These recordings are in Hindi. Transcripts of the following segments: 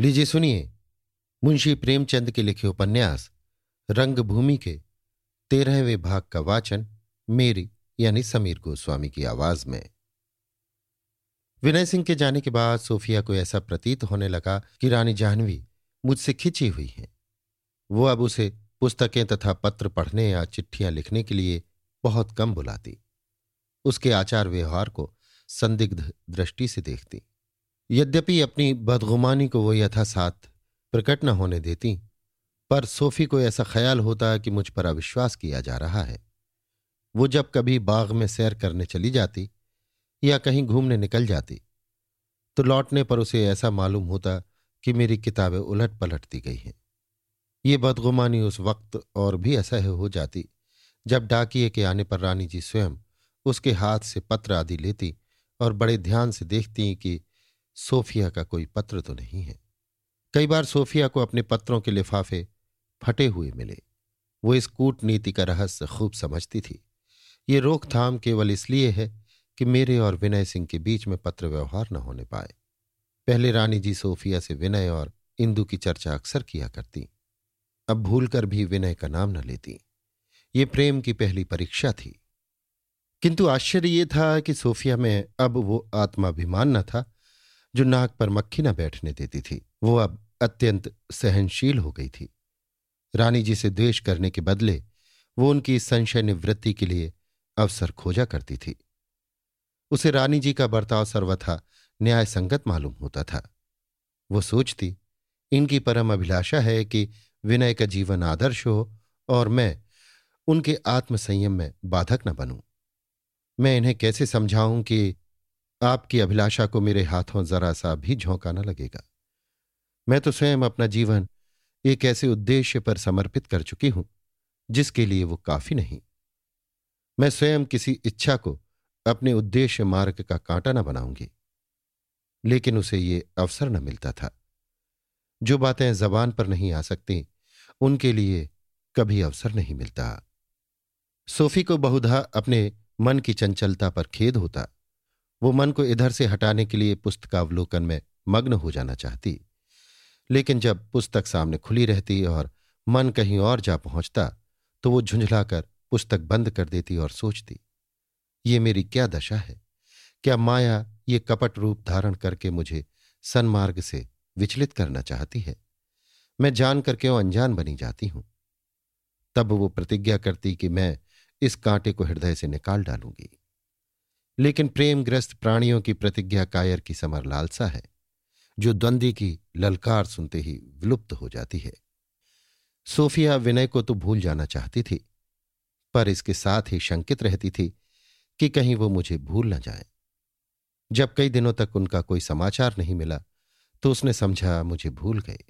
लीजिए सुनिए। मुंशी प्रेमचंद के लिखे उपन्यास, रंगभूमि के तेरहवें भाग का वाचन, मेरी यानी समीर गोस्वामी की आवाज़ में। विनय सिंह के जाने के बाद सोफिया को ऐसा प्रतीत होने लगा कि रानी जाह्नवी मुझसे खिंची हुई हैं। वो अब उसे पुस्तकें तथा पत्र पढ़ने या चिट्ठियाँ लिखने के लिए बहुत कम बुलाती। उसके आचार व्यवहार को संदिग्ध दृष्टि से देखती। यद्यपि अपनी बदगुमानी को वो यथासाथ प्रकट न होने देती, पर सोफी को ऐसा ख्याल होता कि मुझ पर अविश्वास किया जा रहा है। वो जब कभी बाग में सैर करने चली जाती या कहीं घूमने निकल जाती तो लौटने पर उसे ऐसा मालूम होता कि मेरी किताबें उलट पलट दी गई हैं। ये बदगुमानी उस वक्त और भी असह्य हो जाती, जब डाकिए के आने पर रानी जी स्वयं उसके हाथ से पत्र आदि लेती और बड़े ध्यान से देखती कि सोफिया का कोई पत्र तो नहीं है। कई बार सोफिया को अपने पत्रों के लिफाफे फटे हुए मिले। वो इस कूटनीति का रहस्य खूब समझती थी। ये रोकथाम केवल इसलिए है कि मेरे और विनय सिंह के बीच में पत्र व्यवहार न होने पाए। पहले रानी जी सोफिया से विनय और इंदु की चर्चा अक्सर किया करती। अब भूलकर भी विनय का नाम न लेती। ये प्रेम की पहली परीक्षा थी। किंतु आश्चर्य ये था कि सोफिया में अब वो आत्माभिमान न था जो नाक पर मक्खी न बैठने देती थी। वो अब अत्यंत सहनशील हो गई थी। रानी जी से द्वेष करने के बदले वो उनकी संशय निवृत्ति के लिए अवसर खोजा करती थी। उसे रानी जी का बर्ताव सर्वथा न्याय संगत मालूम होता था। वो सोचती, इनकी परम अभिलाषा है कि विनय का जीवन आदर्श हो और मैं उनके आत्मसंयम में बाधक न बनूं। मैं इन्हें कैसे समझाऊं कि आपकी अभिलाषा को मेरे हाथों जरा सा भी झोंका न लगेगा। मैं तो स्वयं अपना जीवन एक ऐसे उद्देश्य पर समर्पित कर चुकी हूँ, जिसके लिए वो काफ़ी नहीं। मैं स्वयं किसी इच्छा को अपने उद्देश्य मार्ग का कांटा न बनाऊँगी। लेकिन उसे ये अवसर न मिलता था। जो बातें जबान पर नहीं आ सकती, उनके लिए कभी अवसर नहीं मिलता। सोफी को बहुधा अपने मन की चंचलता पर खेद होता। वो मन को इधर से हटाने के लिए पुस्तकावलोकन में मग्न हो जाना चाहती। लेकिन जब पुस्तक सामने खुली रहती और मन कहीं और जा पहुँचता तो वो झुंझलाकर पुस्तक बंद कर देती और सोचती, ये मेरी क्या दशा है? क्या माया ये कपट रूप धारण करके मुझे सन्मार्ग से विचलित करना चाहती है? मैं जान जानकर क्यों अनजान बनी जाती हूँ? तब वो प्रतिज्ञा करती कि मैं इस कांटे को हृदय से निकाल डालूँगी। लेकिन प्रेमग्रस्त प्राणियों की प्रतिज्ञा कायर की समर लालसा है, जो द्वंद्वी की ललकार सुनते ही विलुप्त हो जाती है। सोफिया विनय को तो भूल जाना चाहती थी, पर इसके साथ ही शंकित रहती थी कि कहीं वो मुझे भूल न जाए। जब कई दिनों तक उनका कोई समाचार नहीं मिला तो उसने समझा, मुझे भूल गए,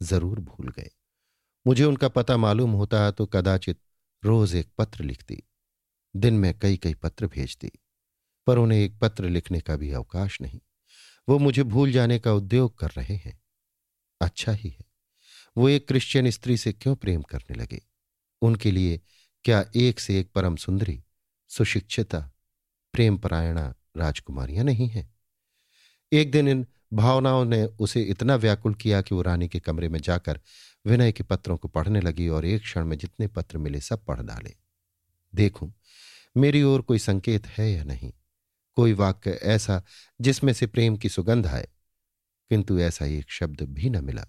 ज़रूर भूल गए। मुझे उनका पता मालूम होता तो कदाचित रोज एक पत्र लिखती, दिन में कई कई पत्र भेजती। पर उन्हें एक पत्र लिखने का भी अवकाश नहीं। वो मुझे भूल जाने का उद्योग कर रहे हैं। अच्छा ही है। वो एक क्रिश्चियन स्त्री से क्यों प्रेम करने लगे? उनके लिए क्या एक से एक परम सुंदरी, सुशिक्षिता प्रेम परायणा राजकुमारियाँ नहीं हैं? एक दिन इन भावनाओं ने उसे इतना व्याकुल किया कि वो रानी के कमरे में जाकर विनय के पत्रों को पढ़ने लगी और एक क्षण में जितने पत्र मिले सब पढ़ डाले। देखूँ, मेरी ओर कोई संकेत है या नहीं? कोई वाक्य ऐसा जिसमें से प्रेम की सुगंध आए, किंतु ऐसा एक शब्द भी न मिला,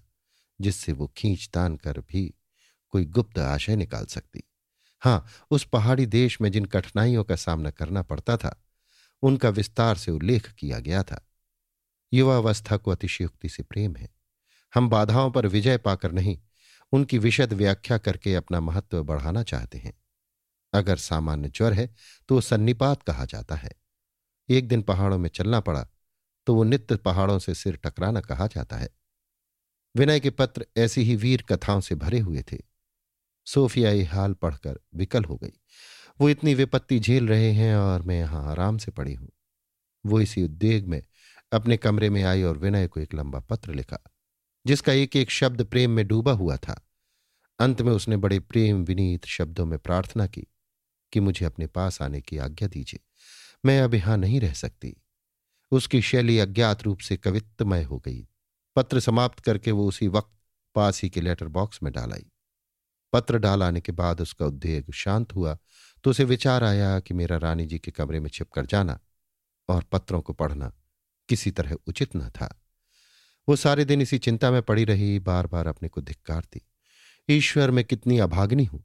जिससे वो खींच तान कर भी कोई गुप्त आशय निकाल सकती। हाँ, उस पहाड़ी देश में जिन कठिनाइयों का सामना करना पड़ता था, उनका विस्तार से उल्लेख किया गया था। युवावस्था को अतिशयुक्ति से प्रेम है। हम बाधाओं पर विजय पाकर नहीं, उनकी विशद व्याख्या करके अपना महत्व बढ़ाना चाहते हैं। अगर सामान्य ज्वर है तो सन्निपात कहा जाता है। एक दिन पहाड़ों में चलना पड़ा तो वो नित्य पहाड़ों से सिर टकराना कहा जाता है। विनय के पत्र ऐसी ही वीर कथाओं से भरे हुए थे। सोफिया ये हाल पढ़कर विकल हो गई। वो इतनी विपत्ति झेल रहे हैं और मैं यहाँ आराम से पड़ी हूँ। वो इसी उद्वेग में अपने कमरे में आई और विनय को एक लंबा पत्र लिखा, जिसका एक एक शब्द प्रेम में डूबा हुआ था। अंत में उसने बड़े प्रेम विनीत शब्दों में प्रार्थना की कि मुझे अपने पास आने की आज्ञा दीजिए। मैं अब यहाँ नहीं रह सकती। उसकी शैली अज्ञात रूप से कवित्वमय हो गई। पत्र समाप्त करके वो उसी वक्त पास ही के लेटर बॉक्स में डाल आई। पत्र डाल आने के बाद उसका उद्वेग शांत हुआ तो उसे विचार आया कि मेरा रानी जी के कमरे में छिपकर जाना और पत्रों को पढ़ना किसी तरह उचित न था। वो सारे दिन इसी चिंता में पड़ी रही बार बार अपने को धिक्कारती। ईश्वर, में कितनी अभाग्नि हूँ।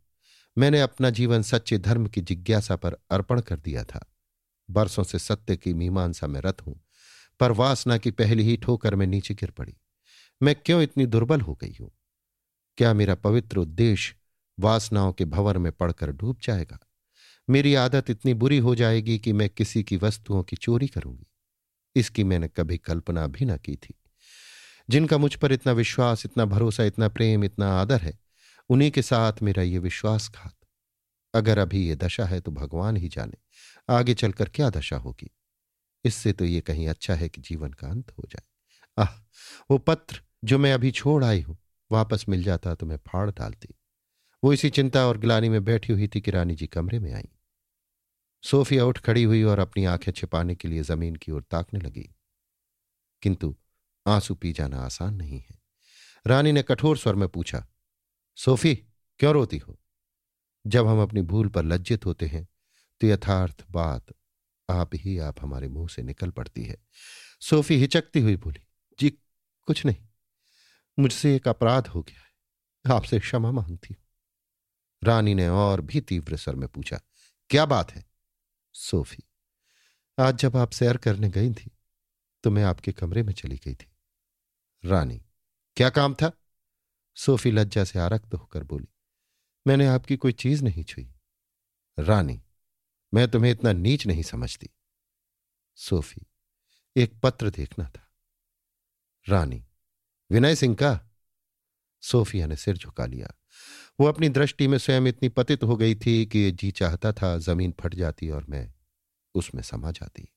मैंने अपना जीवन सच्चे धर्म की जिज्ञासा पर अर्पण कर दिया था। बरसों से सत्य की मीमांसा में रत हूँ, पर वासना की पहली ही ठोकर में नीचे गिर पड़ी। मैं क्यों इतनी दुर्बल हो गई हूँ? क्या मेरा पवित्र उद्देश्य वासनाओं के भंवर में पड़कर डूब जाएगा? मेरी आदत इतनी बुरी हो जाएगी कि मैं किसी की वस्तुओं की चोरी करूँगी। इसकी मैंने कभी कल्पना भी ना की थी। जिनका मुझ पर इतना विश्वास, इतना भरोसा, इतना प्रेम, इतना आदर है, उन्हीं के साथ मेरा ये विश्वासघात। अगर अभी ये दशा है तो भगवान ही जाने। आगे चलकर क्या दशा होगी? इससे तो ये कहीं अच्छा है कि जीवन का अंत हो जाए। आह, वो पत्र जो मैं अभी छोड़ आई हूँ, वापस मिल जाता तो मैं फाड़ डालती। वो इसी चिंता और गिलानी में बैठी हुई थी कि रानी जी कमरे में आई। सोफिया उठ खड़ी हुई और अपनी आँखें छिपाने के लिए ज़मीन की ओर ताकने लगी। किंतु आँसू पी जाना आसान नहीं है। रानी ने कठोर स्वर में पूछा, सोफी, क्यों रोती हो? जब हम अपनी भूल पर लज्जित होते हैं तो यथार्थ बात आप ही, आप हमारे मुँह से निकल पड़ती है। सोफी हिचकती हुई बोली, जी, कुछ नहीं। मुझसे एक अपराध हो गया है। आपसे क्षमा मांगती हूँ। रानी ने और भी तीव्र स्वर में पूछा, क्या बात है? सोफी, आज जब आप सैर करने गई थी तो मैं आपके कमरे में चली गई थी। रानी, क्या काम था? सोफी लज्जा से आरक्त होकर बोली, मैंने आपकी कोई चीज़ नहीं छुई। रानी मैं तुम्हें इतना नीच नहीं समझती। सोफी, एक पत्र देखना था। रानी, विनय सिंह का? सोफिया ने सिर झुका लिया। वो अपनी दृष्टि में स्वयं इतनी पतित हो गई थी कि जी चाहता था ज़मीन फट जाती और मैं उसमें समा जाती।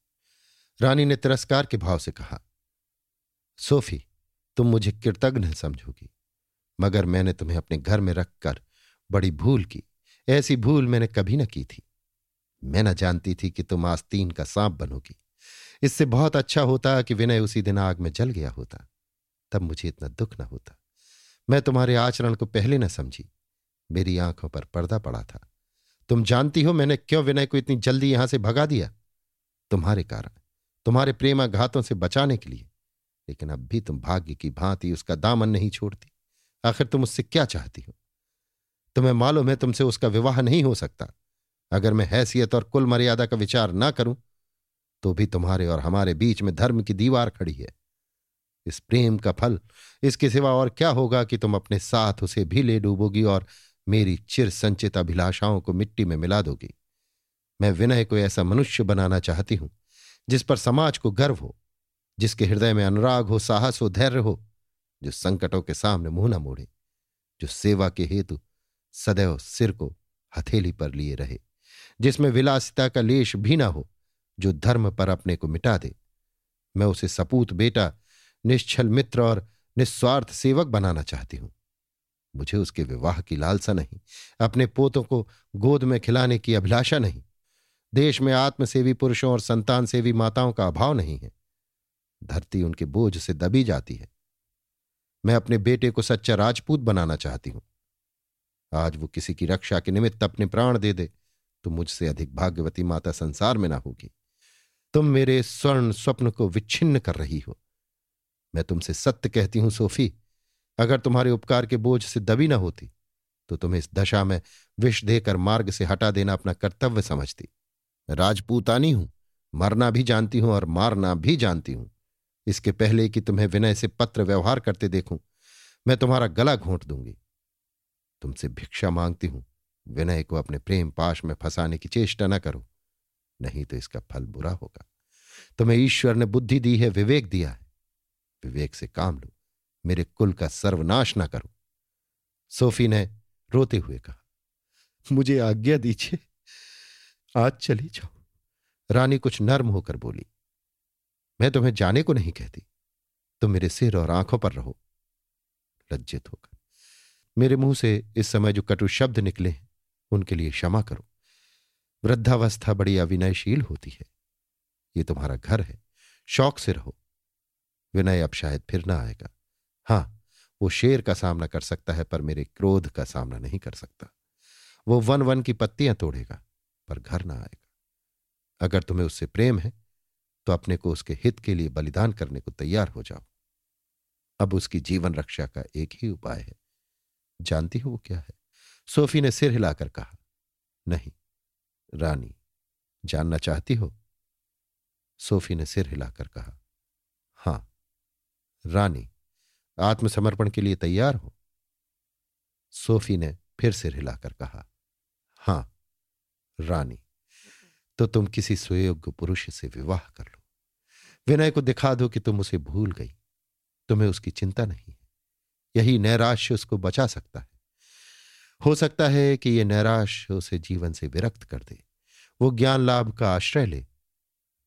रानी ने तिरस्कार के भाव से कहा, सोफी, तुम मुझे कृतज्ञ समझोगी, मगर मैंने तुम्हें अपने घर में रखकर बड़ी भूल की। ऐसी भूल मैंने कभी न की थी। मैं न जानती थी कि तुम आस्तीन का सांप बनोगी। इससे बहुत अच्छा होता कि विनय उसी दिन आग में जल गया होता। तब मुझे इतना दुख न होता। मैं तुम्हारे आचरण को पहले न समझी। मेरी आँखों पर पर्दा पड़ा था। तुम जानती हो मैंने क्यों विनय को इतनी जल्दी यहाँ से भगा दिया? तुम्हारे कारण, तुम्हारे प्रेमाघातों से बचाने के लिए। लेकिन अब भी तुम भाग्य की भांति उसका दामन नहीं छोड़ती। आखिर तुम उससे क्या चाहती हो? तुम्हें मालूम है तुमसे उसका विवाह नहीं हो सकता। अगर मैं हैसियत और कुल मर्यादा का विचार ना करूँ तो भी तुम्हारे और हमारे बीच में धर्म की दीवार खड़ी है। इस प्रेम का फल, इसके सिवा और क्या होगा कि तुम अपने साथ उसे भी ले डूबोगी और मेरी चिर संचित अभिलाषाओं को मिट्टी में मिला दोगी। मैं विनय को ऐसा मनुष्य बनाना चाहती हूँ, जिस पर समाज को गर्व हो, जिसके हृदय में अनुराग हो, साहस हो, धैर्य हो, जो संकटों के सामने मुँह न मोड़े, जो सेवा के हेतु सदैव सिर को हथेली पर लिए रहे। जिसमें विलासिता का लेश भी ना हो, जो धर्म पर अपने को मिटा दे। मैं उसे सपूत बेटा, निश्चल मित्र और निस्वार्थ सेवक बनाना चाहती हूँ। मुझे उसके विवाह की लालसा नहीं, अपने पोतों को गोद में खिलाने की अभिलाषा नहीं। देश में आत्मसेवी पुरुषों और संतान सेवी माताओं का अभाव नहीं है। धरती उनके बोझ से दबी जाती है। मैं अपने बेटे को सच्चा राजपूत बनाना चाहती हूँ। आज वो किसी की रक्षा के निमित्त अपने प्राण दे दे तो मुझसे अधिक भाग्यवती माता संसार में ना होगी। तुम मेरे स्वर्ण स्वप्न को विच्छिन्न कर रही हो। मैं तुमसे सत्य कहती हूँ, सोफी, अगर तुम्हारे उपकार के बोझ से दबी ना होती तो तुम इस दशा में विष देकर मार्ग से हटा देना अपना कर्तव्य समझती। राजपूतानी हूँ, मरना भी जानती हूँ और मारना भी जानती हूँ। इसके पहले कि तुम्हें विनय से पत्र व्यवहार करते देखूँ, मैं तुम्हारा गला घोंट दूँगी। तुमसे भिक्षा मांगती हूँ विनय को अपने प्रेम पाश में फंसाने की चेष्टा न करो, नहीं तो इसका फल बुरा होगा। तुम्हें ईश्वर ने बुद्धि दी है, विवेक दिया है। विवेक से काम लो, मेरे कुल का सर्वनाश ना करो। सोफी ने रोते हुए कहा, मुझे आज्ञा दीजिए, आज चली जाओ रानी कुछ नर्म होकर बोली, मैं तुम्हें जाने को नहीं कहती, तुम मेरे सिर और आँखों पर रहो। लज्जित होकर, मेरे मुँह से इस समय जो कटु शब्द निकले उनके लिए क्षमा करो। वृद्धावस्था बड़ी अविनयशील होती है। ये तुम्हारा घर है। शौक से रहो। विनय अब शायद फिर ना आएगा। हाँ, वो शेर का सामना कर सकता है, पर मेरे क्रोध का सामना नहीं कर सकता। वो वन वन की पत्तियाँ तोड़ेगा, पर घर ना आएगा। अगर तुम्हें उससे प्रेम है तो अपने को उसके हित के लिए बलिदान करने को तैयार हो जाओ। अब उसकी जीवन रक्षा का एक ही उपाय है। जानती हो वो क्या है? सोफी ने सिर हिलाकर कहा, नहीं, रानी, जानना चाहती हो? सोफी ने सिर हिलाकर कहा, हाँ, रानी, आत्मसमर्पण के लिए तैयार हो। सोफी ने फिर सिर हिलाकर कहा, हाँ, रानी तो तुम किसी सुयोग्य पुरुष से विवाह कर लो। विनय को दिखा दो कि तुम उसे भूल गई। तुम्हें उसकी चिंता नहीं है। यही नैराश्य उसको बचा सकता है। हो सकता है कि यह नैराश उसे जीवन से विरक्त कर दे। वो ज्ञान लाभ का आश्रय ले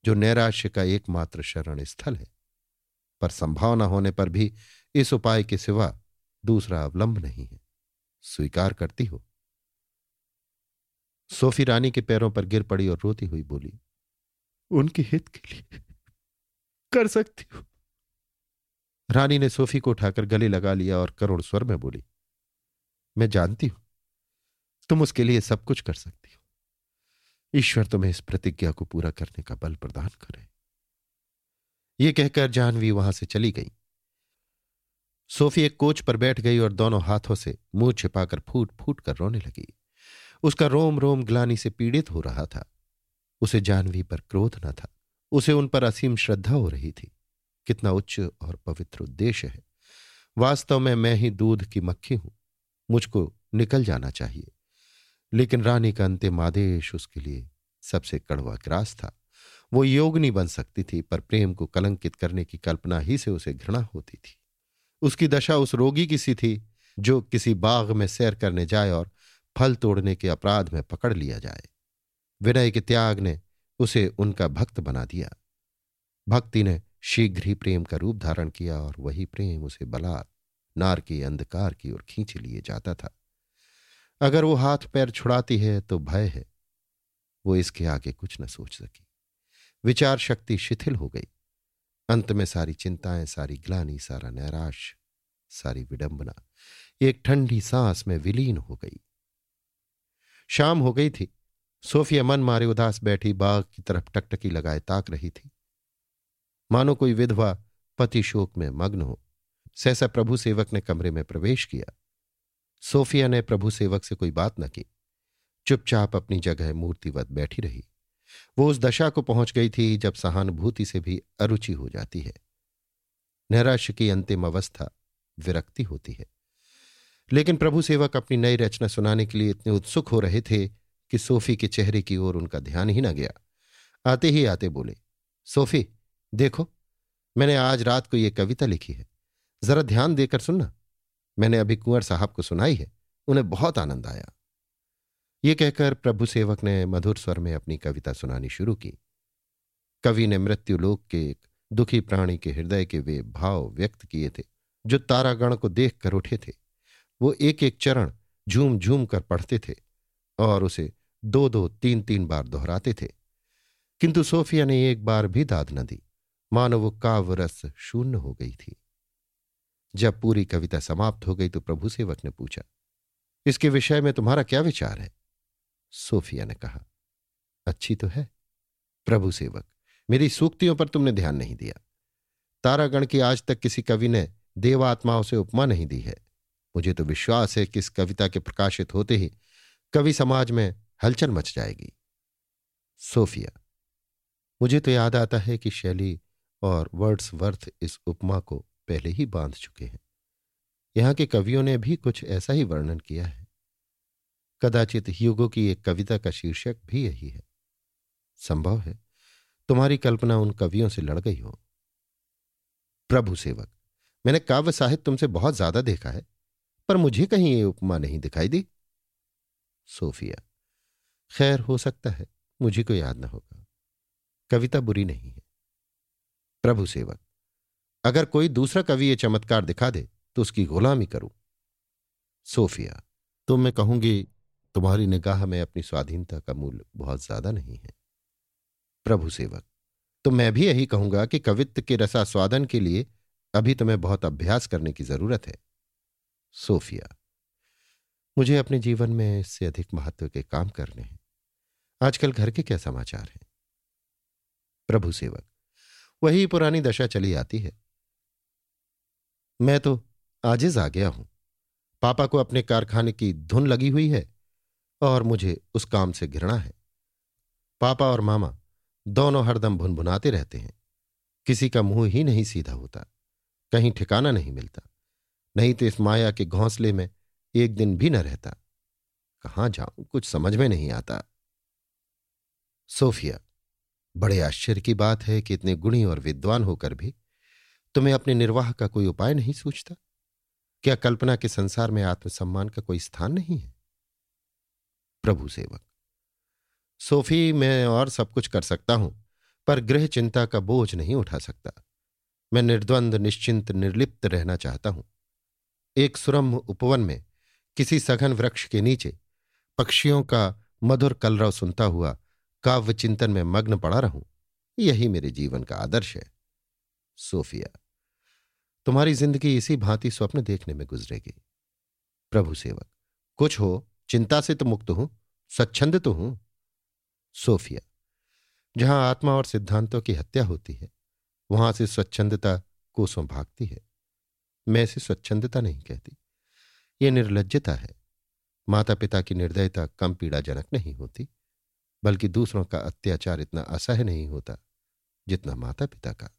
जो नैराश्य का एकमात्र शरण स्थल है। पर संभावना होने पर भी इस उपाय के सिवा दूसरा अवलंब नहीं है। स्वीकार करती हो। सोफी रानी के पैरों पर गिर पड़ी और रोती हुई बोली उनके हित के लिए कर सकती हूँ। रानी ने सोफी को उठाकर गले लगा लिया और करोड़ स्वर में बोली मैं जानती हूँ। तुम उसके लिए सब कुछ कर सकती हो। ईश्वर तुम्हें इस प्रतिज्ञा को पूरा करने का बल प्रदान करे। ये कहकर जानवी वहाँ से चली गई। सोफी एक कोच पर बैठ गई और दोनों हाथों से मुँह छिपाकर फूट फूट कर रोने लगी। उसका रोम रोम ग्लानी से पीड़ित हो रहा था। उसे जानवी पर क्रोध न था। उसे उन पर असीम श्रद्धा हो रही थी। कितना उच्च और पवित्र उद्देश्य है। वास्तव में मैं ही दूध की मक्खी हूँ। मुझको निकल जाना चाहिए। लेकिन रानी का अंतिम आदेश उसके लिए सबसे कड़वा ग्रास था। वो योगनी बन सकती थी, पर प्रेम को कलंकित करने की कल्पना ही से उसे घृणा होती थी। उसकी दशा उस रोगी की सी थी, जो किसी बाग में सैर करने जाए और फल तोड़ने के अपराध में पकड़ लिया जाए। विनय के त्याग ने उसे उनका भक्त बना दिया। भक्ति ने शीघ्र ही प्रेम का रूप धारण किया और वही प्रेम उसे बलात् नार के अंधकार की ओर खींच लिए जाता था। अगर वो हाथ पैर छुड़ाती है तो भय है। वो इसके आगे कुछ न सोच सकी। विचार शक्ति शिथिल हो गई। अंत में सारी चिंताएँ, सारी ग्लानी, सारा नैराश, सारी विडंबना, एक ठंडी सांस में विलीन हो गई। शाम हो गई थी। सोफिया मन मारे उदास बैठी बाग की तरफ़ टकटकी लगाए ताक रही थी। मानो कोई विधवा पति शोक में मग्न हो। सहसा प्रभु सेवक ने कमरे में प्रवेश किया। सोफिया ने प्रभु सेवक से कोई बात न की। चुपचाप अपनी जगह मूर्तिवत बैठी रही। वो उस दशा को पहुँच गई थी जब सहानुभूति से भी अरुचि हो जाती है। नैराश्य की अंतिम अवस्था विरक्ति होती है। लेकिन प्रभु सेवक अपनी नई रचना सुनाने के लिए इतने उत्सुक हो रहे थे कि सोफी के चेहरे की ओर उनका ध्यान ही न गया। आते ही आते बोले, सोफी, देखो, मैंने आज रात को यह कविता लिखी है। जरा ध्यान देकर सुनना। मैंने अभी कुंवर साहब को सुनाई है, उन्हें बहुत आनंद आया। ये कहकर प्रभु सेवक ने मधुर स्वर में अपनी कविता सुनानी शुरू की। कवि ने मृत्यु लोक के एक दुखी प्राणी के हृदय के वे भाव व्यक्त किए थे, जो तारागण को देख कर उठे थे। वो एक एक चरण झूम झूम कर पढ़ते थे और उसे दो दो तीन तीन बार दोहराते थे। किंतु सोफिया ने एक बार भी दाद न दी। मानो वो काव्य रस शून्य हो गई थी। जब पूरी कविता समाप्त हो गई तो प्रभु सेवक ने पूछा, इसके विषय में तुम्हारा क्या विचार है? सोफिया ने कहा, अच्छी तो है, प्रभु सेवक, मेरी सूक्तियों पर तुमने ध्यान नहीं दिया। तारागण की आज तक किसी कवि ने देवात्माओं से उपमा नहीं दी है। मुझे तो विश्वास है कि इस कविता के प्रकाशित होते ही कवि समाज में हलचल मच जाएगी। सोफिया, मुझे तो याद आता है कि शैली और वर्ड्स वर्थ इस उपमा को पहले ही बाँध चुके हैं। यहाँ के कवियों ने भी कुछ ऐसा ही वर्णन किया है। कदाचित युगों की एक कविता का शीर्षक भी यही है। संभव है, तुम्हारी कल्पना उन कवियों से लड़ गई हो। प्रभु सेवक, मैंने काव्य साहित्य तुमसे बहुत ज़्यादा देखा है, पर मुझे कहीं ये उपमा नहीं दिखाई दी। सोफिया, खैर हो सकता है, मुझे को याद ना होगा। कविता बुरी नहीं है। प्रभु सेवक अगर कोई दूसरा कवि ये चमत्कार दिखा दे तो उसकी गुलामी करूँ। सोफिया तो मैं कहूँगी, तुम्हारी निगाह में अपनी स्वाधीनता का मूल्य बहुत ज़्यादा नहीं है। प्रभु सेवक तो मैं भी यही कहूँगा कि कवित्व के रसास्वादन के लिए अभी तुम्हें बहुत अभ्यास करने की ज़रूरत है। सोफिया, मुझे अपने जीवन में इससे अधिक महत्व के काम करने हैं। आजकल घर के क्या समाचार हैं? प्रभु सेवक, वही पुरानी दशा चली आती है। मैं तो आजिज आ गया हूँ। पापा को अपने कारखाने की धुन लगी हुई है और मुझे उस काम से घृणा है। पापा और मामा दोनों हरदम भुनभुनाते रहते हैं। किसी का मुँह ही नहीं सीधा होता, कहीं ठिकाना नहीं मिलता, नहीं तो इस माया के घोंसले में एक दिन भी न रहता। कहाँ जाऊँ, कुछ समझ में नहीं आता। सोफिया, बड़े आश्चर्य की बात है कि इतने गुणी और विद्वान होकर भी तुम्हें अपने निर्वाह का कोई उपाय नहीं सूझता क्या कल्पना के संसार में आत्मसम्मान का कोई स्थान नहीं है? प्रभु सेवक, सोफी, मैं और सब कुछ कर सकता हूँ, पर गृह चिंता का बोझ नहीं उठा सकता। मैं निर्द्वंद, निश्चिंत, निर्लिप्त रहना चाहता हूँ। एक सुरम उपवन में किसी सघन वृक्ष के नीचे पक्षियों का मधुर कलरव सुनता हुआ काव्य चिंतन में मग्न पड़ा रहूँ। यही मेरे जीवन का आदर्श है। सोफिया तुम्हारी ज़िंदगी इसी भांति स्वप्न देखने में गुजरेगी। प्रभु सेवक, कुछ हो, चिंता से तो मुक्त हूँ स्वच्छंद तो हूँ। सोफिया, जहाँ आत्मा और सिद्धांतों की हत्या होती है, वहाँ से स्वच्छंदता कोसों भागती है। मैं इसे स्वच्छंदता नहीं कहती। ये निर्लजता है। माता पिता की निर्दयता कम पीड़ाजनक नहीं होती, बल्कि दूसरों का अत्याचार इतना असह्य नहीं होता, जितना माता पिता का।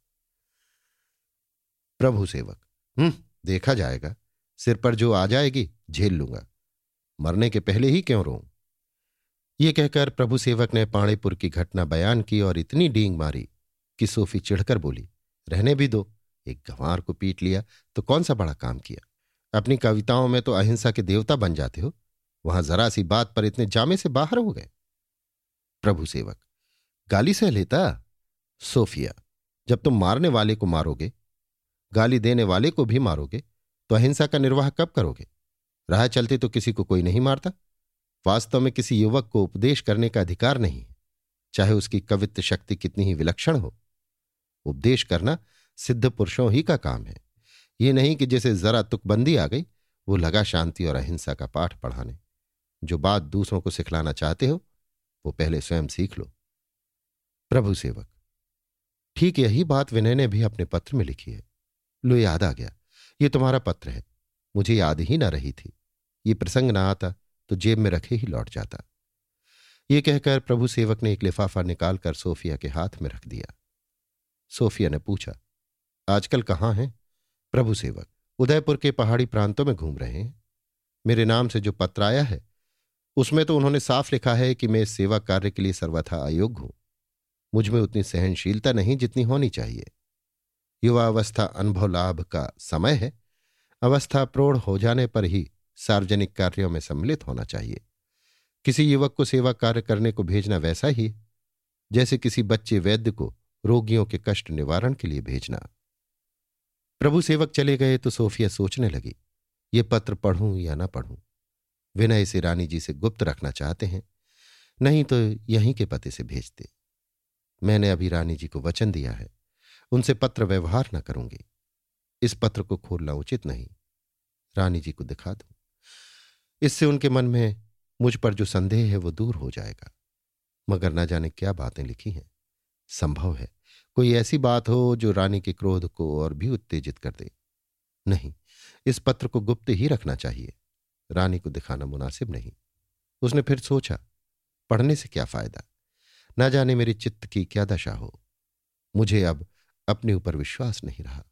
प्रभु सेवक। हम्म देखा जाएगा। सिर पर जो आ जाएगी, झेल लूँगा। मरने के पहले ही क्यों रो ये कहकर प्रभु सेवक ने पाणेपुर की घटना बयान की और इतनी डींग मारी कि सोफी चिढ़कर बोली, रहने भी दो। एक गंवार को पीट लिया तो कौन सा बड़ा काम किया? अपनी कविताओं में तो अहिंसा के देवता बन जाते हो। वहाँ जरा सी बात पर इतने जामे से बाहर हो गए। प्रभु सेवक, गाली सह लेता? सोफिया, जब तुम मारने वाले को मारोगे गाली देने वाले को भी मारोगे तो अहिंसा का निर्वाह कब करोगे? राह चलते तो किसी को कोई नहीं मारता। वास्तव में किसी युवक को उपदेश करने का अधिकार नहीं है। चाहे उसकी कवित्व शक्ति कितनी ही विलक्षण हो। उपदेश करना सिद्ध पुरुषों ही का काम है। ये नहीं कि जैसे जरा तुकबंदी आ गई, वो लगा शांति और अहिंसा का पाठ पढ़ाने। जो बात दूसरों को सिखलाना चाहते हो, वो पहले स्वयं सीख लो। प्रभु सेवक, ठीक यही बात विनय ने भी अपने पत्र में लिखी है। लो याद आ गया। ये तुम्हारा पत्र है। मुझे याद ही ना रही थी। ये प्रसंग ना आता तो जेब में रखे ही लौट जाता। ये कहकर प्रभु सेवक ने एक लिफाफा निकालकर सोफिया के हाथ में रख दिया। सोफिया ने पूछा, आजकल कहाँ हैं? प्रभु सेवक, उदयपुर के पहाड़ी प्रांतों में घूम रहे हैं। मेरे नाम से जो पत्र आया है, उसमें तो उन्होंने साफ़ लिखा है कि मैं सेवा कार्य के लिए सर्वथा अयोग्य हूँ। मुझमें उतनी सहनशीलता नहीं जितनी होनी चाहिए। युवा अवस्था अनुभव लाभ का समय है। अवस्था प्रौढ़ हो जाने पर ही सार्वजनिक कार्यों में सम्मिलित होना चाहिए। किसी युवक को सेवा कार्य करने को भेजना वैसा ही जैसे किसी बच्चे वैद्य को रोगियों के कष्ट निवारण के लिए भेजना। प्रभु सेवक चले गए तो सोफिया सोचने लगी, ये पत्र पढ़ूं या ना पढ़ूं? विनय इसे रानी जी से गुप्त रखना चाहते हैं, नहीं तो यहीं के पते से भेजते। मैंने अभी रानी जी को वचन दिया है। उनसे पत्र व्यवहार न करूँगी। इस पत्र को खोलना उचित नहीं। रानी जी को दिखा दूँ। इससे उनके मन में मुझ पर जो संदेह है वो दूर हो जाएगा। मगर न जाने क्या बातें लिखी हैं। संभव है। कोई ऐसी बात हो जो रानी के क्रोध को और भी उत्तेजित कर दे। नहीं, इस पत्र को गुप्त ही रखना चाहिए। रानी को दिखाना मुनासिब नहीं। उसने फिर सोचा, पढ़ने से क्या फ़ायदा? न जाने मेरे चित्त की क्या दशा हो। मुझे अब अपने ऊपर विश्वास नहीं रहा।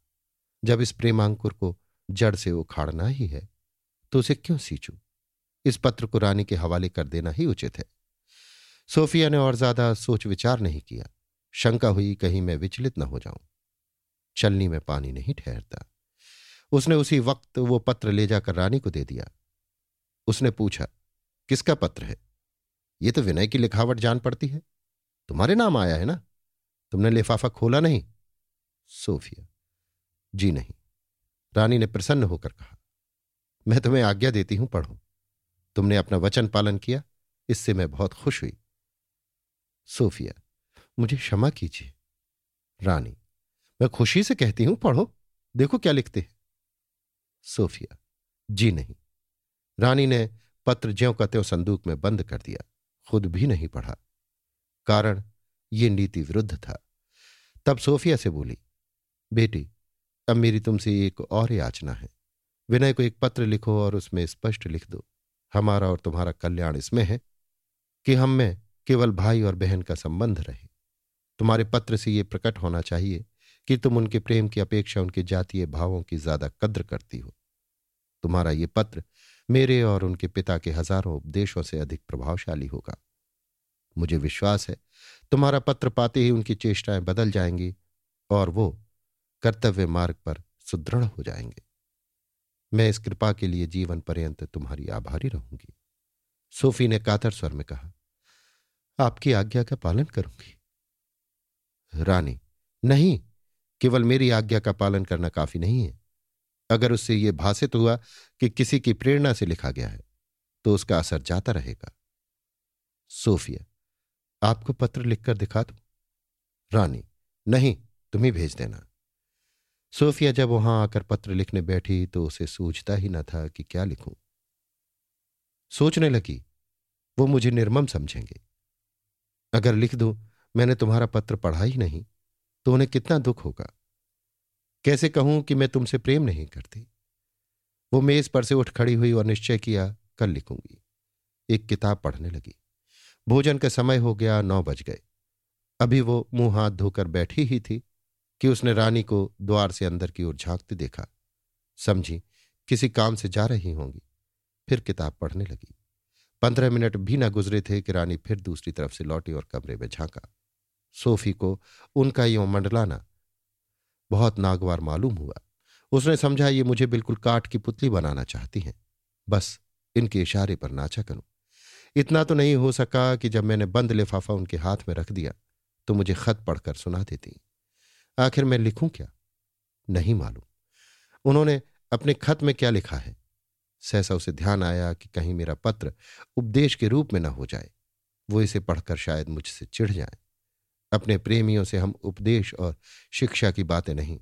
जब इस प्रेमांकुर को जड़ से उखाड़ना ही है तो उसे क्यों सींचू? इस पत्र को रानी के हवाले कर देना ही उचित है। सोफिया ने और ज़्यादा सोच विचार नहीं किया। शंका हुई, कहीं मैं विचलित न हो जाऊँ। चलनी में पानी नहीं ठहरता। उसने उसी वक्त वो पत्र ले जाकर रानी को दे दिया। उसने पूछा, किसका पत्र है? ये तो विनय की लिखावट जान पड़ती है। तुम्हारे नाम आया है ना? तुमने लिफाफा खोला नहीं? सोफिया। जी नहीं। रानी ने प्रसन्न होकर कहा, मैं तुम्हें आज्ञा देती हूँ, पढ़ो। तुमने अपना वचन पालन किया, इससे मैं बहुत खुश हुई। सोफिया, मुझे क्षमा कीजिए। रानी, मैं खुशी से कहती हूँ, पढ़ो, देखो क्या लिखते हैं। सोफिया, जी नहीं। रानी ने पत्र ज्यों का त्यों संदूक में बंद कर दिया, खुद भी नहीं पढ़ा। कारण, ये नीति विरुद्ध था। तब सोफिया से बोली बेटी, अब मेरी तुमसे एक और याचना है। विनय को एक पत्र लिखो और उसमें स्पष्ट लिख दो। हमारा और तुम्हारा कल्याण इसमें है कि हम में केवल भाई और बहन का संबंध रहे। तुम्हारे पत्र से यह प्रकट होना चाहिए कि तुम उनके प्रेम की अपेक्षा उनके जातीय भावों की ज़्यादा कद्र करती हो। तुम्हारा ये पत्र मेरे और उनके पिता के हज़ारों उपदेशों से अधिक प्रभावशाली होगा। मुझे विश्वास है, तुम्हारा पत्र पाते ही उनकी चेष्टाएँ बदल जाएँगी और वो कर्तव्य मार्ग पर सुदृढ़ हो जाएँगे। मैं इस कृपा के लिए जीवन पर्यंत तुम्हारी आभारी रहूँगी। सोफी ने कातर स्वर में कहा, आपकी आज्ञा का पालन करूँगी। रानी, नहीं, केवल मेरी आज्ञा का पालन करना काफ़ी नहीं है। अगर उससे यह भाषित हुआ कि किसी की प्रेरणा से लिखा गया है तो उसका असर जाता रहेगा। सोफिया, आपको पत्र लिखकर दिखा दू? रानी, नहीं तुम ही भेज देना। सोफिया जब वहाँ आकर पत्र लिखने बैठी तो उसे सूझता ही न था कि क्या लिखूं। सोचने लगी, वो मुझे निर्मम समझेंगे। अगर लिख दूँ, मैंने तुम्हारा पत्र पढ़ा ही नहीं तो उन्हें कितना दुख होगा। कैसे कहूँ कि मैं तुमसे प्रेम नहीं करती? वो मेज पर से उठ खड़ी हुई और निश्चय किया, कल लिखूँगी। एक किताब पढ़ने लगी। भोजन का समय हो गया, नौ बज गए। अभी वो मुँह हाथ धोकर बैठी ही थी। कि उसने रानी को द्वार से अंदर की ओर झांकते देखा। समझी, किसी काम से जा रही होंगी। फिर किताब पढ़ने लगी। पंद्रह मिनट भी ना गुजरे थे कि रानी फिर दूसरी तरफ़ से लौटी और कमरे में झांका। सोफी को उनका यो मंडलाना बहुत नागवार मालूम हुआ। उसने समझा, ये मुझे बिल्कुल काट की पुतली बनाना चाहती हैं। बस, इनके इशारे पर नाचा करूँ। इतना तो नहीं हो सका कि जब मैंने बंद लिफाफा उनके हाथ में रख दिया तो मुझे खत पढ़कर सुना देती। आखिर मैं लिखूं क्या? नहीं मालूम। उन्होंने अपने खत में क्या लिखा है? सहसा उसे ध्यान आया कि कहीं मेरा पत्र उपदेश के रूप में न हो जाए। वो इसे पढ़कर शायद मुझसे चिढ़ जाए। अपने प्रेमियों से हम उपदेश और शिक्षा की बातें नहीं,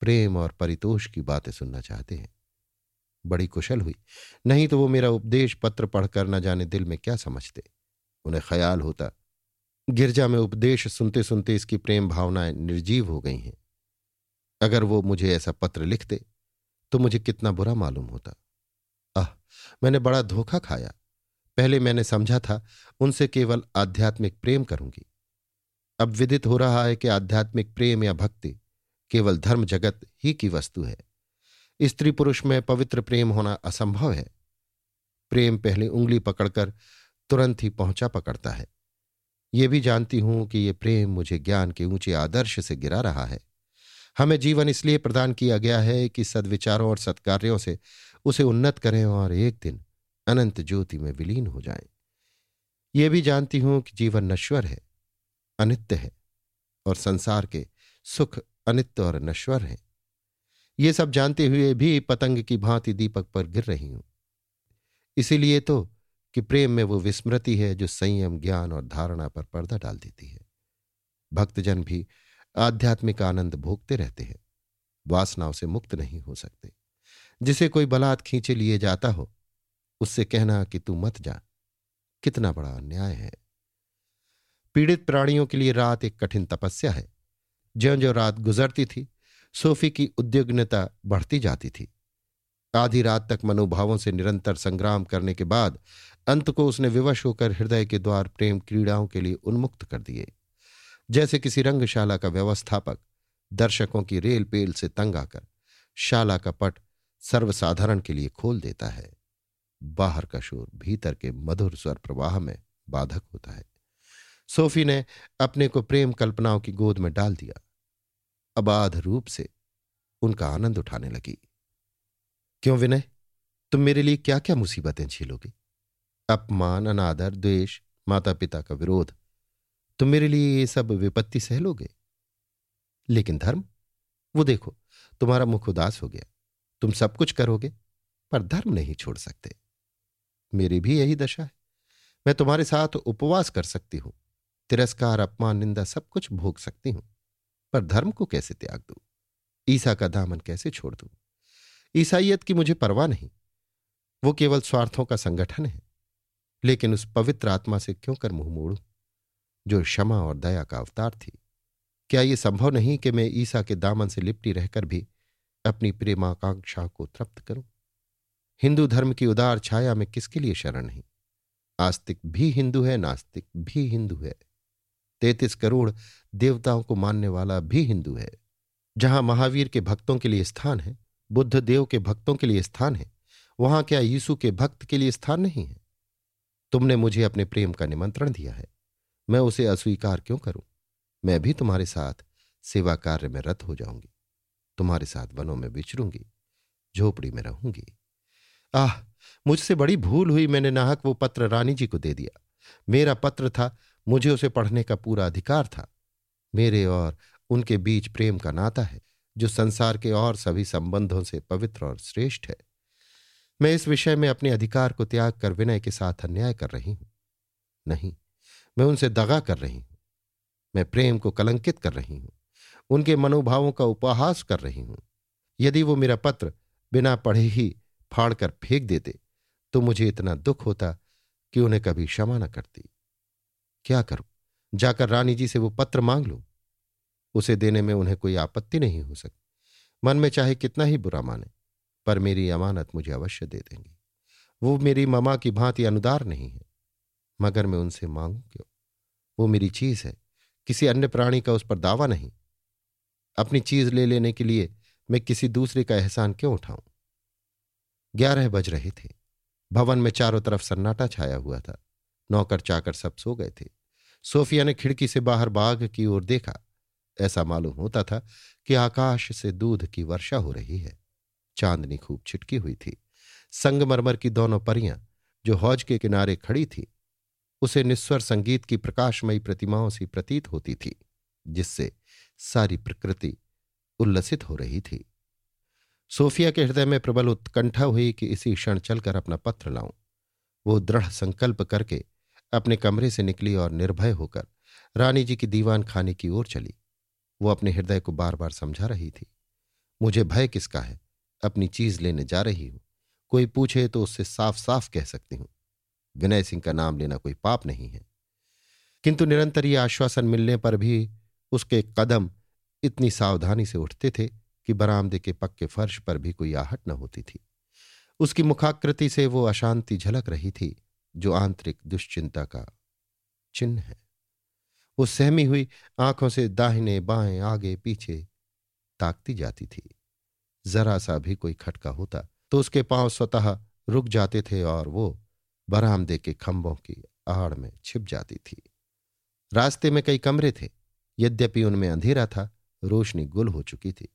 प्रेम और परितोष की बातें सुनना चाहते हैं। बड़ी कुशल हुई। नहीं तो वो मेरा उपदेश पत्र पढ़कर न जाने दिल में क्या समझते? उन्हें ख्याल होता गिरजा में उपदेश सुनते सुनते इसकी प्रेम भावनाएँ निर्जीव हो गई हैं। अगर वो मुझे ऐसा पत्र लिखते तो मुझे कितना बुरा मालूम होता। आह, मैंने बड़ा धोखा खाया। पहले मैंने समझा था, उनसे केवल आध्यात्मिक प्रेम करूँगी। अब विदित हो रहा है कि आध्यात्मिक प्रेम या भक्ति केवल धर्म जगत ही की वस्तु है। स्त्री पुरुष में पवित्र प्रेम होना असंभव है। प्रेम पहले उंगली पकड़कर तुरंत ही पहुँचा पकड़ता है। ये भी जानती हूँ कि ये प्रेम मुझे ज्ञान के ऊँचे आदर्श से गिरा रहा है। हमें जीवन इसलिए प्रदान किया गया है कि सद्विचारों और सत्कार्यों से उसे उन्नत करें और एक दिन अनंत ज्योति में विलीन हो जाएँ। ये भी जानती हूँ कि जीवन नश्वर है, अनित्य है और संसार के सुख अनित्य और नश्वर है। ये सब जानते हुए भी पतंग की भांति दीपक पर गिर रही हूँ। इसीलिए तो कि प्रेम में वो विस्मृति है जो संयम, ज्ञान और धारणा पर पर्दा डाल देती है। भक्तजन भी आध्यात्मिक आनंद भोगते रहते हैं। वासनाओं से मुक्त नहीं हो सकते। जिसे कोई बलात् खींचे लिए जाता हो, उससे कहना कि तू मत जा। कितना बड़ा अन्याय है। पीड़ित प्राणियों के लिए रात एक कठिन तपस्या है। ज्यो ज्यो रात गुजरती थी, सोफी की उद्योगनता बढ़ती जाती थी। आधी रात तक मनोभावों से निरंतर संग्राम करने के बाद अंत को उसने विवश होकर हृदय के द्वार प्रेम क्रीड़ाओं के लिए उन्मुक्त कर दिए। जैसे किसी रंगशाला का व्यवस्थापक दर्शकों की रेल पेल से तंग आकर शाला का पट सर्वसाधारण के लिए खोल देता है। बाहर का शोर भीतर के मधुर स्वर प्रवाह में बाधक होता है। सोफी ने अपने को प्रेम कल्पनाओं की गोद में डाल दिया। अबाध रूप से उनका आनंद उठाने लगी। क्यों विनय? तुम मेरे लिए क्या क्या मुसीबतें झेलोगे? अपमान, अनादर, द्वेष माता पिता का विरोध। तुम मेरे लिए ये सब विपत्ति सहलोगे? लेकिन धर्म? वो देखो, तुम्हारा मुख उदास हो गया। तुम सब कुछ करोगे, पर धर्म नहीं छोड़ सकते। मेरी भी यही दशा है। मैं तुम्हारे साथ उपवास कर सकती हूँ। तिरस्कार, अपमान, निंदा सब कुछ भोग सकती हूँ। पर धर्म को कैसे त्याग दू? ईसा का दामन कैसे छोड़ दूँ? ईसाइयत की मुझे परवाह नहीं। वो केवल स्वार्थों का संगठन है, लेकिन उस पवित्र आत्मा से क्यों कर मुँह मोड़ू? जो क्षमा और दया का अवतार थी। क्या यह संभव नहीं कि मैं ईसा के दामन से लिपटी रहकर भी अपनी प्रेमाकांक्षा को तृप्त करूँ? हिंदू धर्म की उदार छाया में किसके लिए शरण नहीं? आस्तिक भी हिंदू है, नास्तिक भी हिंदू है। तैतीस करोड़ देवताओं को मानने वाला भी हिंदू है, जहाँ महावीर के भक्तों के लिए स्थान है। बुद्ध देव के भक्तों के लिए स्थान है। वहाँ क्या यीशु के भक्त के लिए स्थान नहीं है? तुमने मुझे अपने प्रेम का निमंत्रण दिया है। मैं उसे अस्वीकार क्यों करूँ? मैं भी तुम्हारे साथ सेवा कार्य में रत हो जाऊँगी। तुम्हारे साथ वनों में विचरूँगी झोपड़ी में रहूँगी। आह! मुझसे बड़ी भूल हुई मैंने नाहक वो पत्र रानी जी को दे दिया। मेरा पत्र था, मुझे उसे पढ़ने का पूरा अधिकार था। मेरे और उनके बीच प्रेम का नाता है। जो संसार के और सभी संबंधों से पवित्र और श्रेष्ठ है। मैं इस विषय में अपने अधिकार को त्याग कर विनय के साथ अन्याय कर रही हूँ। नहीं, मैं उनसे दगा कर रही हूँ। मैं प्रेम को कलंकित कर रही हूँ। उनके मनोभावों का उपहास कर रही हूँ। यदि वो मेरा पत्र बिना पढ़े ही फाड़ कर फेंक देते तो मुझे इतना दुख होता कि उन्हें कभी क्षमा न करती। क्या करूँ? जाकर रानी जी से वो पत्र मांग लूँ। उसे देने में उन्हें कोई आपत्ति नहीं हो सकती। मन में चाहे कितना ही बुरा माने, पर मेरी अमानत मुझे अवश्य दे देंगी। वो मेरी ममा की भांति अनुदार नहीं है। मगर मैं उनसे मांगू क्यों? वो मेरी चीज़ है। किसी अन्य प्राणी का उस पर दावा नहीं। अपनी चीज़ ले लेने के लिए मैं किसी दूसरे का एहसान क्यों उठाऊं? ग्यारह बज रहे थे। भवन में चारों तरफ़ सन्नाटा छाया हुआ था। नौकर चाकर सब सो गए थे। सोफिया ने खिड़की से बाहर बाग की ओर देखा। ऐसा मालूम होता था कि आकाश से दूध की वर्षा हो रही है। चांदनी खूब छिटकी हुई थी। संगमरमर की दोनों परियाँ जो हौज के किनारे खड़ी थी, उसे निस्वर संगीत की प्रकाशमयी प्रतिमाओं से प्रतीत होती थी, जिससे सारी प्रकृति उल्लसित हो रही थी। सोफिया के हृदय में प्रबल उत्कंठा हुई कि इसी क्षण चलकर अपना पत्र लाऊं। वो दृढ़ संकल्प करके अपने कमरे से निकली और निर्भय होकर रानी जी की दीवान खाने की ओर चली। वो अपने हृदय को बार बार समझा रही थी। मुझे भय किसका है? अपनी चीज़ लेने जा रही हूँ। कोई पूछे तो उससे साफ़ साफ़ कह सकती हूँ। विनय सिंह का नाम लेना कोई पाप नहीं है। किंतु निरंतर ये आश्वासन मिलने पर भी उसके कदम इतनी सावधानी से उठते थे कि बरामदे के पक्के फर्श पर भी कोई आहट न होती थी। उसकी मुखाकृति से वो अशांति झलक रही थी, जो आंतरिक दुश्चिंता का चिन्ह है। वो सहमी हुई, आँखों से दाहिने बाएँ, आगे, पीछे ताकती जाती थी। जरा सा भी कोई खटका होता तो उसके पाँव स्वतः रुक जाते थे और वो बरामदे के खंभों की आड़ में छिप जाती थी। रास्ते में कई कमरे थे, यद्यपि उनमें अंधेरा था, रोशनी गुल हो चुकी थी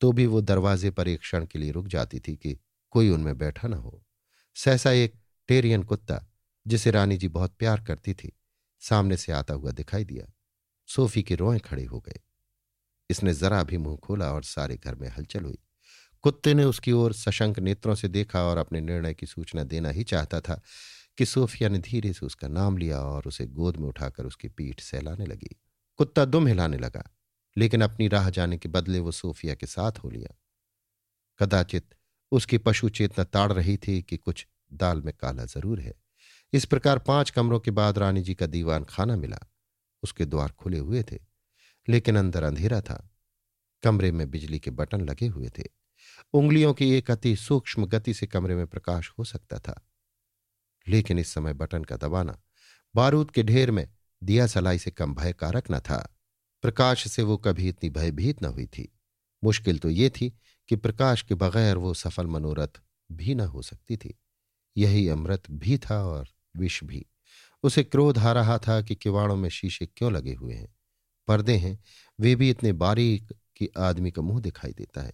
तो भी वो दरवाजे पर एक क्षण के लिए रुक जाती थी कि कोई उनमें बैठा न हो। सहसा एक टेरियन कुत्ता, जिसे रानी जी बहुत प्यार करती थी सामने से आता हुआ दिखाई दिया। सोफी के रोए खड़े हो गए। इसने जरा भी मुँह खोला और सारे घर में हलचल हुई। कुत्ते ने उसकी ओर सशंक नेत्रों से देखा और अपने निर्णय की सूचना देना ही चाहता था कि सोफिया ने धीरे से उसका नाम लिया और उसे गोद में उठाकर उसकी पीठ सहलाने लगी। कुत्ता दुम हिलाने लगा, लेकिन अपनी राह जाने के बदले वो सोफिया के साथ हो लिया। कदाचित उसकी पशु चेतना ताड़ रही थी कि कुछ दाल में काला ज़रूर है। इस प्रकार पाँच कमरों के बाद रानी जी का दीवान खाना मिला। उसके द्वार खुले हुए थे, लेकिन अंदर अंधेरा था। कमरे में बिजली के बटन लगे हुए थे। उंगलियों की एक अति सूक्ष्म गति से कमरे में प्रकाश हो सकता था। लेकिन इस समय बटन का दबाना बारूद के ढेर में दिया सलाई से कम भयकारक न था। प्रकाश से वो कभी इतनी भयभीत न हुई थी। मुश्किल तो ये थी कि प्रकाश के बगैर वो सफल मनोरथ भी न हो सकती थी। यही अमृत भी था और विष भी। उसे क्रोध आ रहा था कि किवाड़ों में शीशे क्यों लगे हुए हैं। पर्दे हैं, वे भी इतने बारीक कि आदमी का मुँह दिखाई देता है।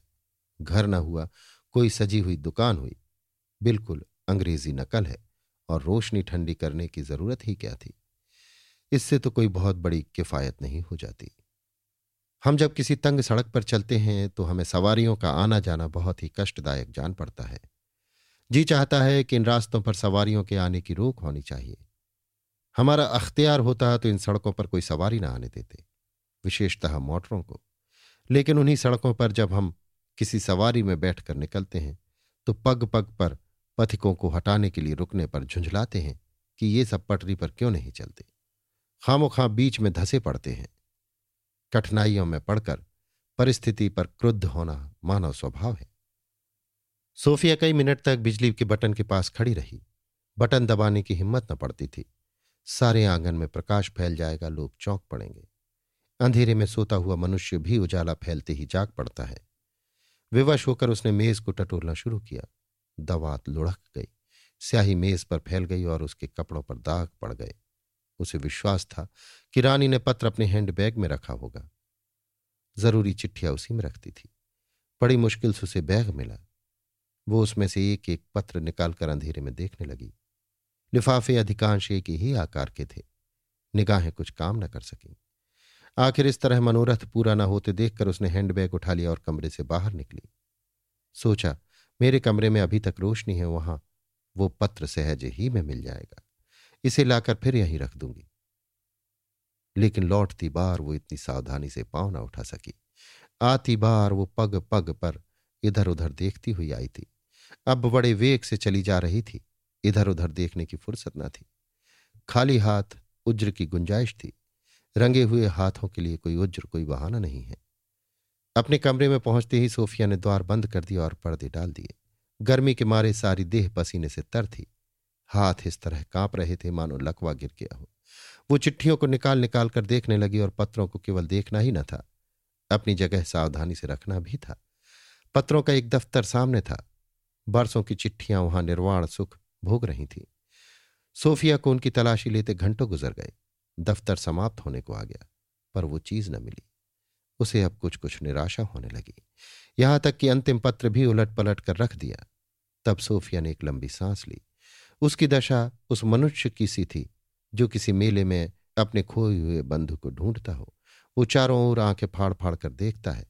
घर न हुआ, कोई सजी हुई दुकान हुई। बिल्कुल अंग्रेज़ी नकल है और रोशनी ठंडी करने की ज़रूरत ही क्या थी। इससे तो कोई बहुत बड़ी किफायत नहीं हो जाती। हम जब किसी तंग सड़क पर चलते हैं तो हमें सवारियों का आना जाना बहुत ही कष्टदायक जान पड़ता है। जी चाहता है कि इन रास्तों पर सवारियों के आने की रोक होनी चाहिए। हमारा अख्तियार होता तो इन सड़कों पर कोई सवारी ना आने देते, विशेषतः मोटरों को। लेकिन उन्हीं सड़कों पर जब हम किसी सवारी में बैठकर निकलते हैं तो पग पग पर पथिकों को हटाने के लिए रुकने पर झुंझलाते हैं कि ये सब पटरी पर क्यों नहीं चलते। खामो खां बीच में धसे पड़ते हैं। कठिनाइयों में पड़कर परिस्थिति पर क्रुद्ध होना मानव स्वभाव है। सोफिया कई मिनट तक बिजली के बटन के पास खड़ी रही। बटन दबाने की हिम्मत न पड़ती थी। सारे आँगन में प्रकाश फैल जाएगा, लोग चौंक पड़ेंगे। अंधेरे में सोता हुआ मनुष्य भी उजाला फैलते ही जाग पड़ता है। विवश होकर उसने मेज को टटोलना शुरू किया। दवात लुढ़क गई। स्याही मेज पर फैल गई और उसके कपड़ों पर दाग पड़ गए। उसे विश्वास था कि रानी ने पत्र अपने हैंडबैग में रखा होगा। ज़रूरी चिट्ठियाँ उसी में रखती थी। बड़ी मुश्किल से उसे बैग मिला। वो उसमें से एक एक पत्र निकालकर अंधेरे में देखने लगी। लिफाफे अधिकांश एक ही आकार के थे। निगाहें कुछ काम न कर सकी। आखिर इस तरह मनोरथ पूरा न होते देखकर उसने हैंडबैग उठा लिया और कमरे से बाहर निकली। सोचा, मेरे कमरे में अभी तक रोशनी है, वहाँ वो पत्र सहज ही में मिल जाएगा। इसे लाकर फिर यहीं रख दूँगी। लेकिन लौटती बार वो इतनी सावधानी से पाँव न उठा सकी। आती बार वो पग पग पर इधर उधर देखती हुई आई थी। अब बड़े वेग से चली जा रही थी। इधर उधर देखने की फुर्सत न थी। खाली हाथ उज्र की गुंजाइश थी। रंगे हुए हाथों के लिए कोई उज्र, कोई बहाना नहीं है। अपने कमरे में पहुँचते ही सोफिया ने द्वार बंद कर दिया और पर्दे डाल दिए। गर्मी के मारे सारी देह पसीने से तर थी। हाथ इस तरह काँप रहे थे, मानो लकवा गिर गया हो। वो चिट्ठियों को निकाल निकाल कर देखने लगी और पत्रों को केवल देखना ही न था। अपनी जगह सावधानी से रखना भी था। पत्रों का एक दफ्तर सामने था। बरसों की चिट्ठियाँ वहाँ निर्वाण सुख भोग रही थी। सोफिया को उनकी तलाशी लेते घंटों गुजर गए। दफ्तर समाप्त होने को आ गया, पर वो चीज़ न मिली। उसे अब कुछ कुछ निराशा होने लगी। यहाँ तक कि अंतिम पत्र भी उलट पलट कर रख दिया। तब सोफिया ने एक लंबी सांस ली। उसकी दशा उस मनुष्य की सी थी, जो किसी मेले में अपने खोए हुए बंधु को ढूंढता हो। वो चारों ओर आँखें फाड़ फाड़ कर देखता है।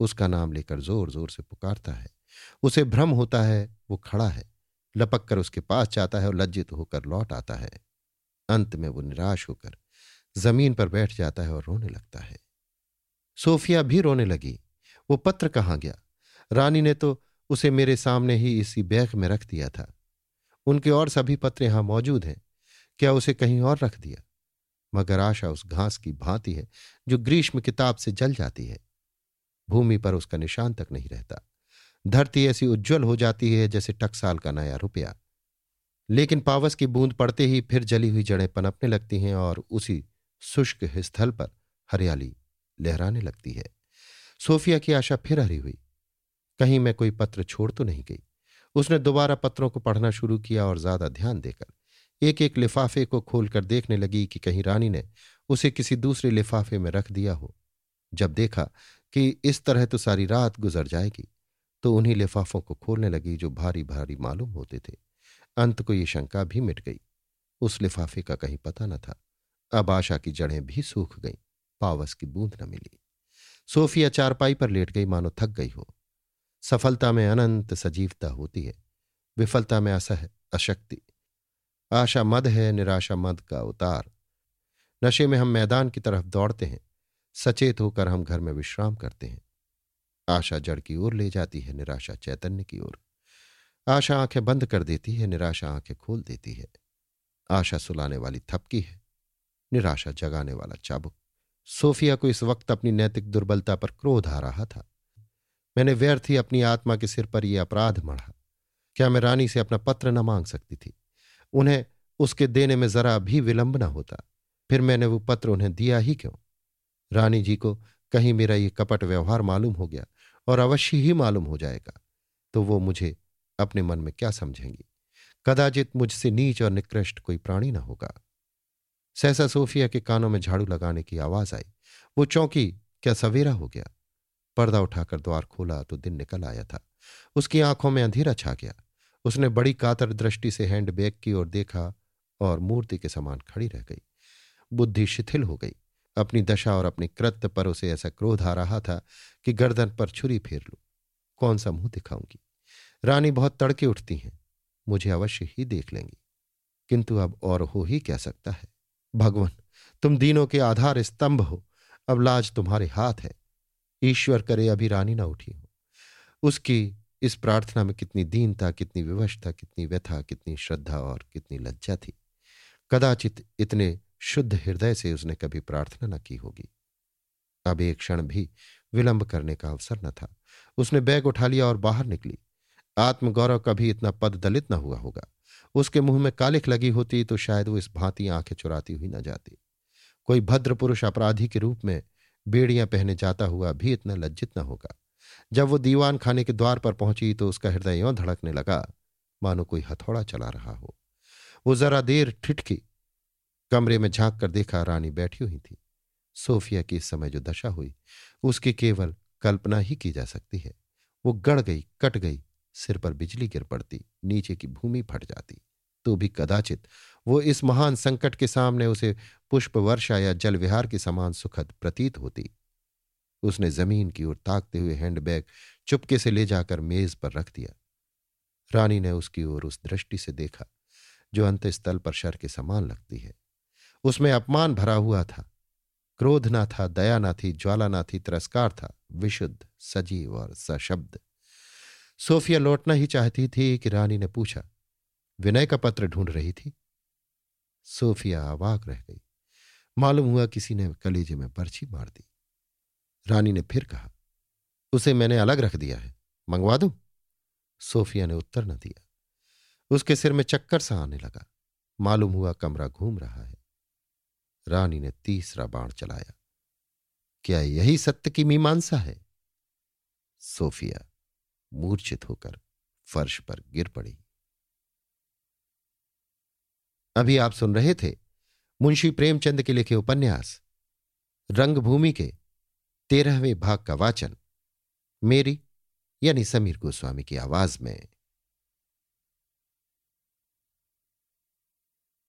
उसका नाम लेकर ज़ोर ज़ोर से पुकारता है। उसे भ्रम होता है, वो खड़ा है, लपक कर उसके पास जाता है और लज्जित होकर लौट आता है। अंत में वो निराश होकर ज़मीन पर बैठ जाता है और रोने लगता है। सोफिया भी रोने लगी। वो पत्र कहाँ गया? रानी ने तो उसे मेरे सामने ही इसी बैग में रख दिया था। उनके और सभी पत्र यहाँ मौजूद हैं। क्या उसे कहीं और रख दिया? मगर आशा उस घास की भांति है, जो ग्रीष्म किताब से जल जाती है। भूमि पर उसका निशान तक नहीं रहता। धरती ऐसी उज्जवल हो जाती है जैसे टकसाल का नया रुपया। लेकिन पावस की बूंद पड़ते ही फिर जली हुई जड़ें पनपने लगती हैं और उसी शुष्क स्थल पर हरियाली लहराने लगती है। सोफिया की आशा फिर हरी हुई। कहीं मैं कोई पत्र छोड़ तो नहीं गई। उसने दोबारा पत्रों को पढ़ना शुरू किया और ज़्यादा ध्यान देकर एक एक लिफाफे को खोलकर देखने लगी कि कहीं रानी ने उसे किसी दूसरे लिफाफे में रख दिया हो। जब देखा कि इस तरह तो सारी रात गुजर जाएगी। तो उन्हीं लिफाफों को खोलने लगी जो भारी भारी मालूम होते थे। अंत को ये शंका भी मिट गई। उस लिफाफे का कहीं पता न था। अब आशा की जड़ें भी सूख गईं। पावस की बूंद न मिली। सोफिया चारपाई पर लेट गई, मानो थक गई हो। सफलता में अनंत सजीवता होती है। विफलता में असह, अशक्ति। आशा मद है, निराशा मद का उतार। नशे में हम मैदान की तरफ़ दौड़ते हैं। सचेत होकर हम घर में विश्राम करते हैं। आशा जड़ की ओर ले जाती है, निराशा चैतन्य की ओर। आशा आँखें बंद कर देती है, निराशा आँखें खोल देती है। आशा सुलाने वाली थपकी है, निराशा जगाने वाला चाबुक। सोफिया को इस वक्त अपनी नैतिक दुर्बलता पर क्रोध आ रहा था। मैंने व्यर्थ ही अपनी आत्मा के सिर पर यह अपराध मढ़ा। क्या मैं रानी से अपना पत्र न मांग सकती थी? उन्हें उसके देने में जरा भी विलंब न होता। फिर मैंने वो पत्र उन्हें दिया ही क्यों? रानी जी को कहीं मेरा ये कपट व्यवहार मालूम हो गया। और अवश्य ही मालूम हो जाएगा। तो वो मुझे अपने मन में क्या समझेंगी? कदाचित मुझसे नीच और निकृष्ट कोई प्राणी न होगा। सहसा सोफिया के कानों में झाड़ू लगाने की आवाज़ आई। वो चौंकी, क्या सवेरा हो गया? पर्दा उठाकर द्वार खोला तो दिन निकल आया था। उसकी आँखों में अंधेरा छा गया। उसने बड़ी कातर दृष्टि से हैंडबैग की ओर देखा और मूर्ति के समान खड़ी रह गई। बुद्धि शिथिल हो गई। अपनी दशा और अपने कृत्य पर उसे ऐसा क्रोध आ रहा था कि गर्दन पर छुरी फेर लू। कौन सा मुँह दिखाऊँगी? रानी बहुत तड़के उठती हैं। मुझे अवश्य ही देख लेंगी। किंतु अब और हो ही क्या सकता है? भगवान, तुम दीनों के आधार स्तंभ हो। अब लाज तुम्हारे हाथ है। ईश्वर करे अभी रानी ना उठी हो। उसकी इस प्रार्थना में कितनी दीनता, कितनी विवशता, कितनी व्यथा, कितनी श्रद्धा और कितनी लज्जा थी। कदाचित इतने शुद्ध हृदय से उसने कभी प्रार्थना न की होगी। अब एक क्षण भी विलंब करने का अवसर न था। उसने बैग उठा लिया और बाहर निकली। आत्मगौरव कभी इतना पद दलित न हुआ होगा। उसके मुँह में कालिख लगी होती तो शायद वो इस भांति आँखें चुराती हुई न जाती। कोई भद्र पुरुष अपराधी के रूप में बेड़ियाँ पहने जाता हुआ भी इतना लज्जित न होगा। जब वो दीवान खाने के द्वार पर पहुँची तो उसका हृदय यों धड़कने लगा, मानो कोई हथौड़ा चला रहा हो। वो जरा देर ठिठकी कमरे में झाँक कर देखा रानी बैठी हुई थी। सोफिया की इस समय जो दशा हुई उसकी केवल कल्पना ही की जा सकती है। वो गड़ गई, कट गई, सिर पर बिजली गिर पड़ती, नीचे की भूमि फट जाती। तो भी कदाचित वो इस महान संकट के सामने उसे पुष्प वर्षा या जल विहार के समान सुखद प्रतीत होती। उसने ज़मीन की ओर ताकते हुए हैंडबैग चुपके से ले जाकर मेज पर रख दिया। रानी ने उसकी ओर उस दृष्टि से देखा, जो अंतस्थल पर शर के समान लगती है। उसमें अपमान भरा हुआ था। क्रोध ना था, दया ना थी, ज्वाला ना थी, तिरस्कार था, विशुद्ध, सजीव और सशब्द। सोफिया लौटना ही चाहती थी कि रानी ने पूछा, विनय का पत्र ढूंढ रही थी? सोफिया अवाक रह गई। मालूम हुआ किसी ने कलेजे में पर्ची मार दी। रानी ने फिर कहा, उसे मैंने अलग रख दिया है, मंगवा दू? सोफिया ने उत्तर न दिया। उसके सिर में चक्कर सा आने लगा। मालूम हुआ कमरा घूम रहा है। रानी ने तीसरा बाण चलाया। क्या यही सत्य की मीमांसा है? सोफिया मूर्छित होकर फर्श पर गिर पड़ी। अभी आप सुन रहे थे मुंशी प्रेमचंद के लिखे उपन्यास, रंगभूमि के तेरहवें भाग का वाचन, मेरी यानी समीर गोस्वामी की आवाज़ में।